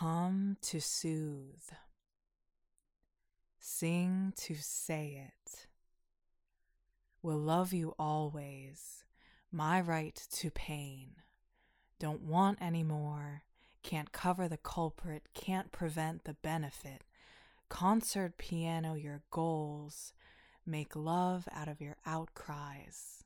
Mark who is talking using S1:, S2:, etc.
S1: Hum to soothe. Sing to say it. Will love you always. My right to pain. Don't want any more. Can't cover the culprit. Can't prevent the benefit. Concert piano your goals. Make love out of your outcries.